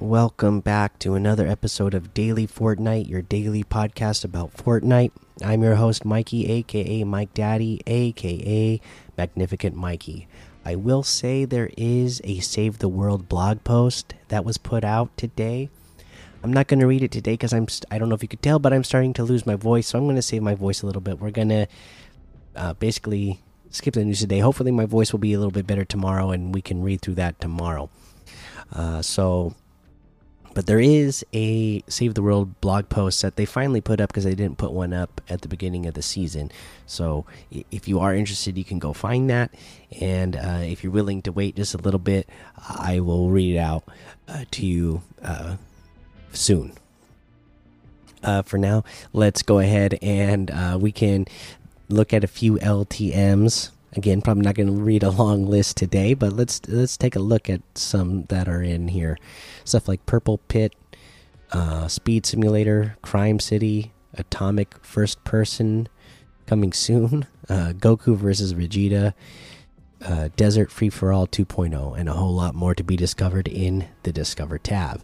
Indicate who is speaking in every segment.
Speaker 1: welcome back to another episode of Daily Fortnite, your daily podcast about Fortnite. I'm your host, Mikey, aka Mike Daddy, aka Magnificent Mikey. I will say there is a Save the World blog post that was put out today. I'm not going to read it today because I'm I don't know if you could tell, but I'm starting to lose my voice, so I'm going to save my voice a little bit. We're going to uh, basically skip the news today. Hopefully, my voice will be a little bit better tomorrow, and we can read through that tomorrow. Uh, so but there is a Save the World blog post that they finally put up because they didn't put one up at the beginning of the season. So if you are interested, you can go find that. And uh, if you're willing to wait just a little bit, I will read it out uh, to you uh, soon. Uh, for now, let's go ahead and uh, we can look at a few LTMs again probably not going to read a long list today but let's let's take a look at some that are in here. Stuff like purple pit uh, speed simulator crime city atomic first person coming soon uh, goku versus vegeta uh, desert free for all 2.0 and a whole lot more to be discovered in the discover tab.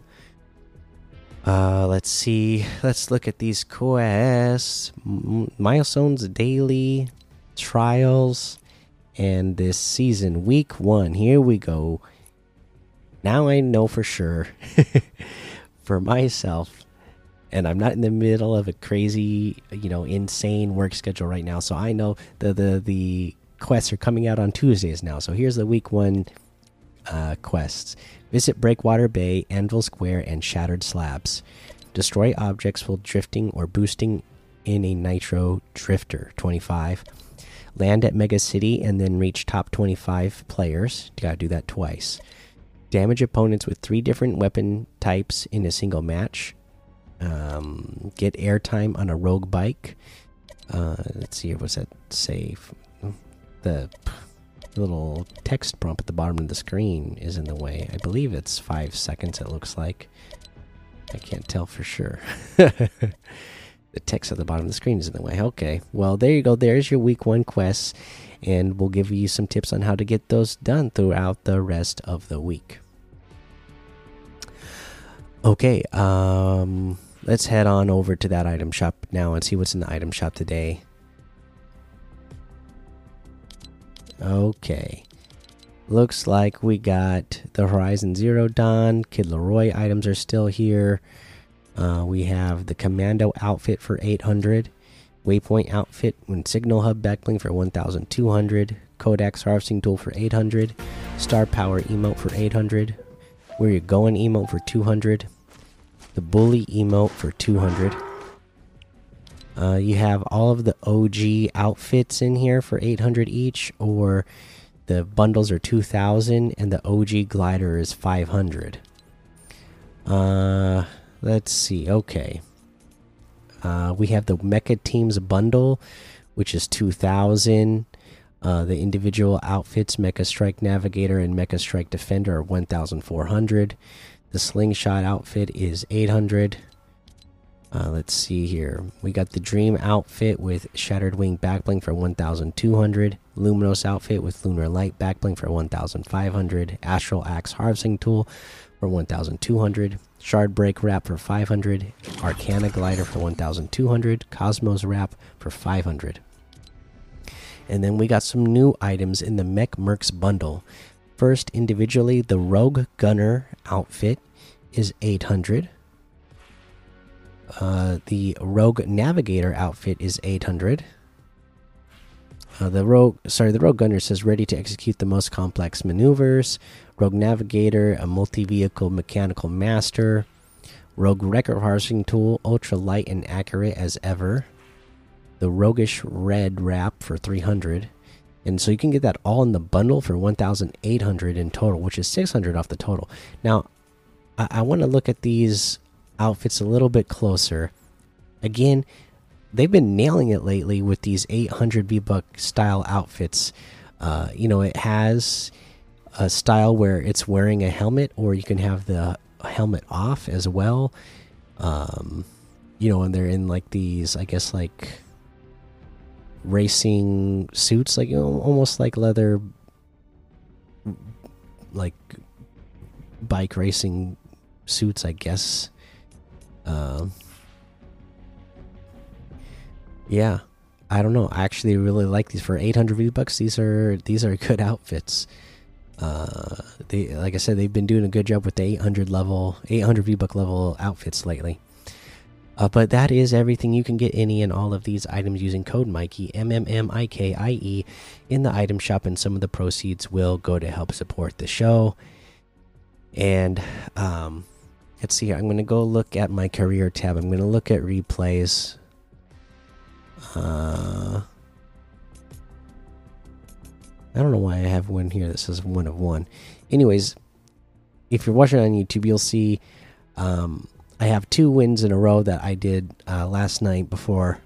Speaker 1: Uh, let's see let's look at these quests. M milestones daily trials and this season, week one. Here we go. Now I know for sure for myself, and I'm not in the middle of a crazy, you know, insane work schedule right now. So I know the the the quests are coming out on Tuesdays now. So here's the week one uh, quests: visit Breakwater Bay, Anvil Square, and Shattered Slabs. Destroy objects while drifting or boosting in a Nitro Drifter. 25 land at Mega City, and then reach top 25 players. You gotta do that twice. Damage opponents with three different weapon types in a single match. Um, get airtime on a rogue bike. Uh, let's see, what's that say? The little text prompt at the bottom of the screen is in the way. I believe it's five seconds, it looks like. I can't tell for sure. the text at the bottom of the screen is in the way. Okay, well, there you go. There's your week one quests, and we'll give you some tips on how to get those done throughout the rest of the week. Okay, um, let's head on over to that item shop now and see what's in the item shop today. Okay. Looks like we got the Horizon Zero Dawn. Kid LAROI items are still here. Uh, we have the Commando outfit for 800, Waypoint outfit and Signal Hub backbling for 1200, Kodak's harvesting tool for 800, Star Power emote for 800, Where You Going emote for 200, the Bully emote for 200. Uh, you have all of the OG outfits in here for 800 each, or the bundles are 2000 and the OG glider is 500. Uh, Let's see. Okay. Uh, we have the Mecha Teams bundle, which is 2,000. Uh, the individual outfits, Mecha Strike Navigator and Mecha Strike Defender, are 1,400. The Slingshot outfit is 800. Uh, let's see here. We got the Dream outfit with Shattered Wing Backbling for 1,200. Luminous outfit with Lunar Light Backbling for 1,500. Astral Axe Harvesting Tool for 1,200. Shard Break Wrap for 500, Arcana Glider for 1200, Cosmos Wrap for 500. And then we got some new items in the Mech Mercs bundle. First, individually, the Rogue Gunner outfit is 800. Uh, the Rogue Navigator outfit is 800. Uh, the rogue, sorry, the rogue gunner says ready to execute the most complex maneuvers. Rogue navigator, a multi-vehicle mechanical master. Rogue record harvesting tool, ultra light and accurate as ever. The roguish red wrap for 300. And so you can get that all in the bundle for 1,800 in total, which is 600 off the total. Now, I, I want to look at these outfits a little bit closer. Again, they've been nailing it lately with these 800 V Buck style outfits. Uh, you know, it has a style where it's wearing a helmet, or you can have the helmet off as well. Um, you know, and they're in like these, I guess, like racing suits, like you know, almost like leather, like bike racing suits, I guess. Um, yeah, I don't know. I actually really like these for 800 V bucks. These are these are good outfits. Uh, they like I said, they've been doing a good job with the 800 level, 800 V buck level outfits lately. Uh, but that is everything. You can get any and all of these items using code Mikey M M M I K I E in the item shop, and some of the proceeds will go to help support the show. And um, let's see. I'm going to go look at my career tab. I'm going to look at replays. Uh, I don't know why I have one here that says one of one. Anyways, if you're watching on YouTube, you'll see um, I have two wins in a row that I did uh, last night before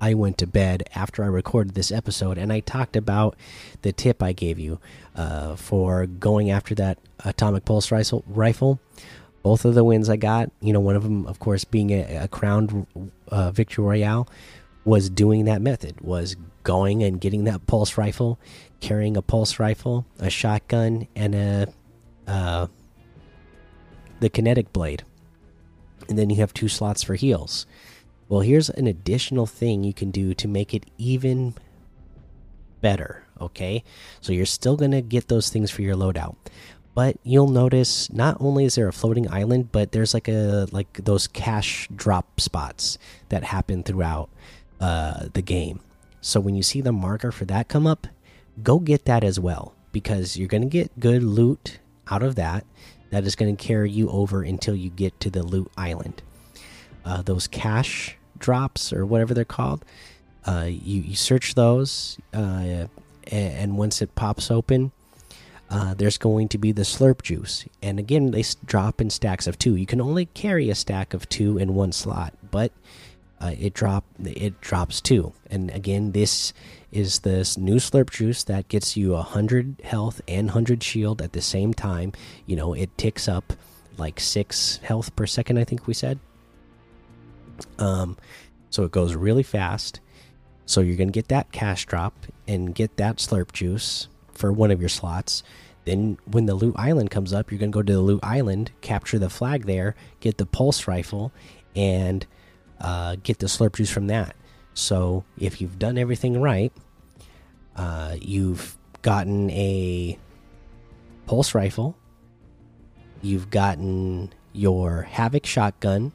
Speaker 1: I went to bed after I recorded this episode, and I talked about the tip I gave you uh, for going after that atomic pulse rifle. Both of the wins I got, you know, one of them, of course, being a, a crowned uh, victory royale, was doing that method, was going and getting that pulse rifle, carrying a pulse rifle, a shotgun, and a uh, the kinetic blade and then you have two slots for heals. Well, here's an additional thing you can do to make it even better. Okay, so you're still gonna get those things for your loadout, but you'll notice not only is there a floating island, but there's like a like those cash drop spots that happen throughout uh, the game. So when you see the marker for that come up, go get that as well because you're gonna get good loot out of that that is going to carry you over until you get to the loot island. Uh, those cash drops or whatever they're called, uh, you, you search those, uh, and once it pops open, uh, there's going to be the slurp juice. And again, they drop in stacks of two. You can only carry a stack of two in one slot, but uh, it drop it drops two. And again, this is this new slurp juice that gets you a hundred health and hundred shield at the same time. You know, it ticks up like six health per second. I think we said. Um, so it goes really fast. So you're gonna get that cash drop and get that slurp juice for one of your slots. Then when the loot island comes up, you're gonna go to the loot island, capture the flag there, get the pulse rifle, and uh, get the slurp juice from that. So if you've done everything right, uh, you've gotten a pulse rifle, you've gotten your havoc shotgun,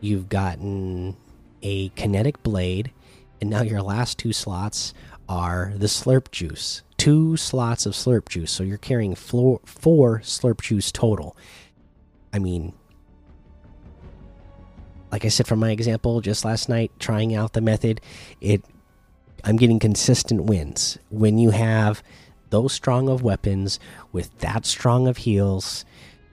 Speaker 1: you've gotten a kinetic blade, and now your last two slots are the slurp juice. Two slots of slurp juice, so you're carrying four, four slurp juice total. I mean, like I said from my example just last night, trying out the method, it I'm getting consistent wins. When you have those strong of weapons with that strong of heals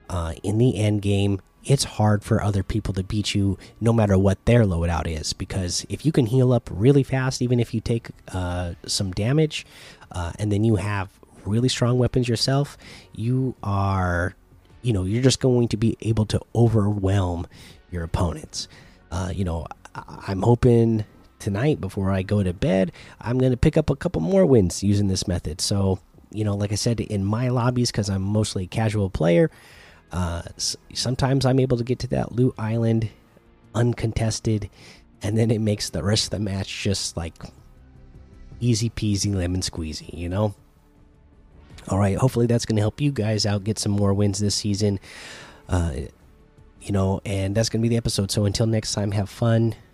Speaker 1: uh, in the end game, it's hard for other people to beat you no matter what their loadout is. Because if you can heal up really fast, even if you take uh, some damage, uh, and then you have really strong weapons yourself, you are, you know, you're just going to be able to overwhelm your opponents. Uh, you know, I'm hoping tonight before I go to bed, I'm going to pick up a couple more wins using this method. So, you know, like I said, in my lobbies, because I'm mostly a casual player, uh, sometimes I'm able to get to that loot island uncontested, and then it makes the rest of the match just like easy peasy lemon squeezy, you know? All right, hopefully that's going to help you guys out get some more wins this season. Uh, you know, and that's going to be the episode. So until next time, have fun.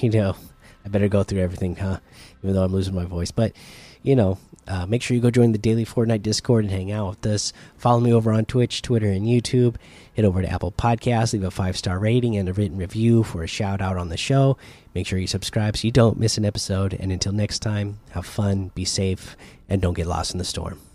Speaker 1: You know, I better go through everything, huh? Even though I'm losing my voice. But, you know, uh, make sure you go join the daily Fortnite Discord and hang out with us. Follow me over on Twitch, Twitter, and YouTube. Head over to Apple Podcasts, leave a five star rating and a written review for a shout out on the show. Make sure you subscribe so you don't miss an episode. And until next time, have fun, be safe, and don't get lost in the storm.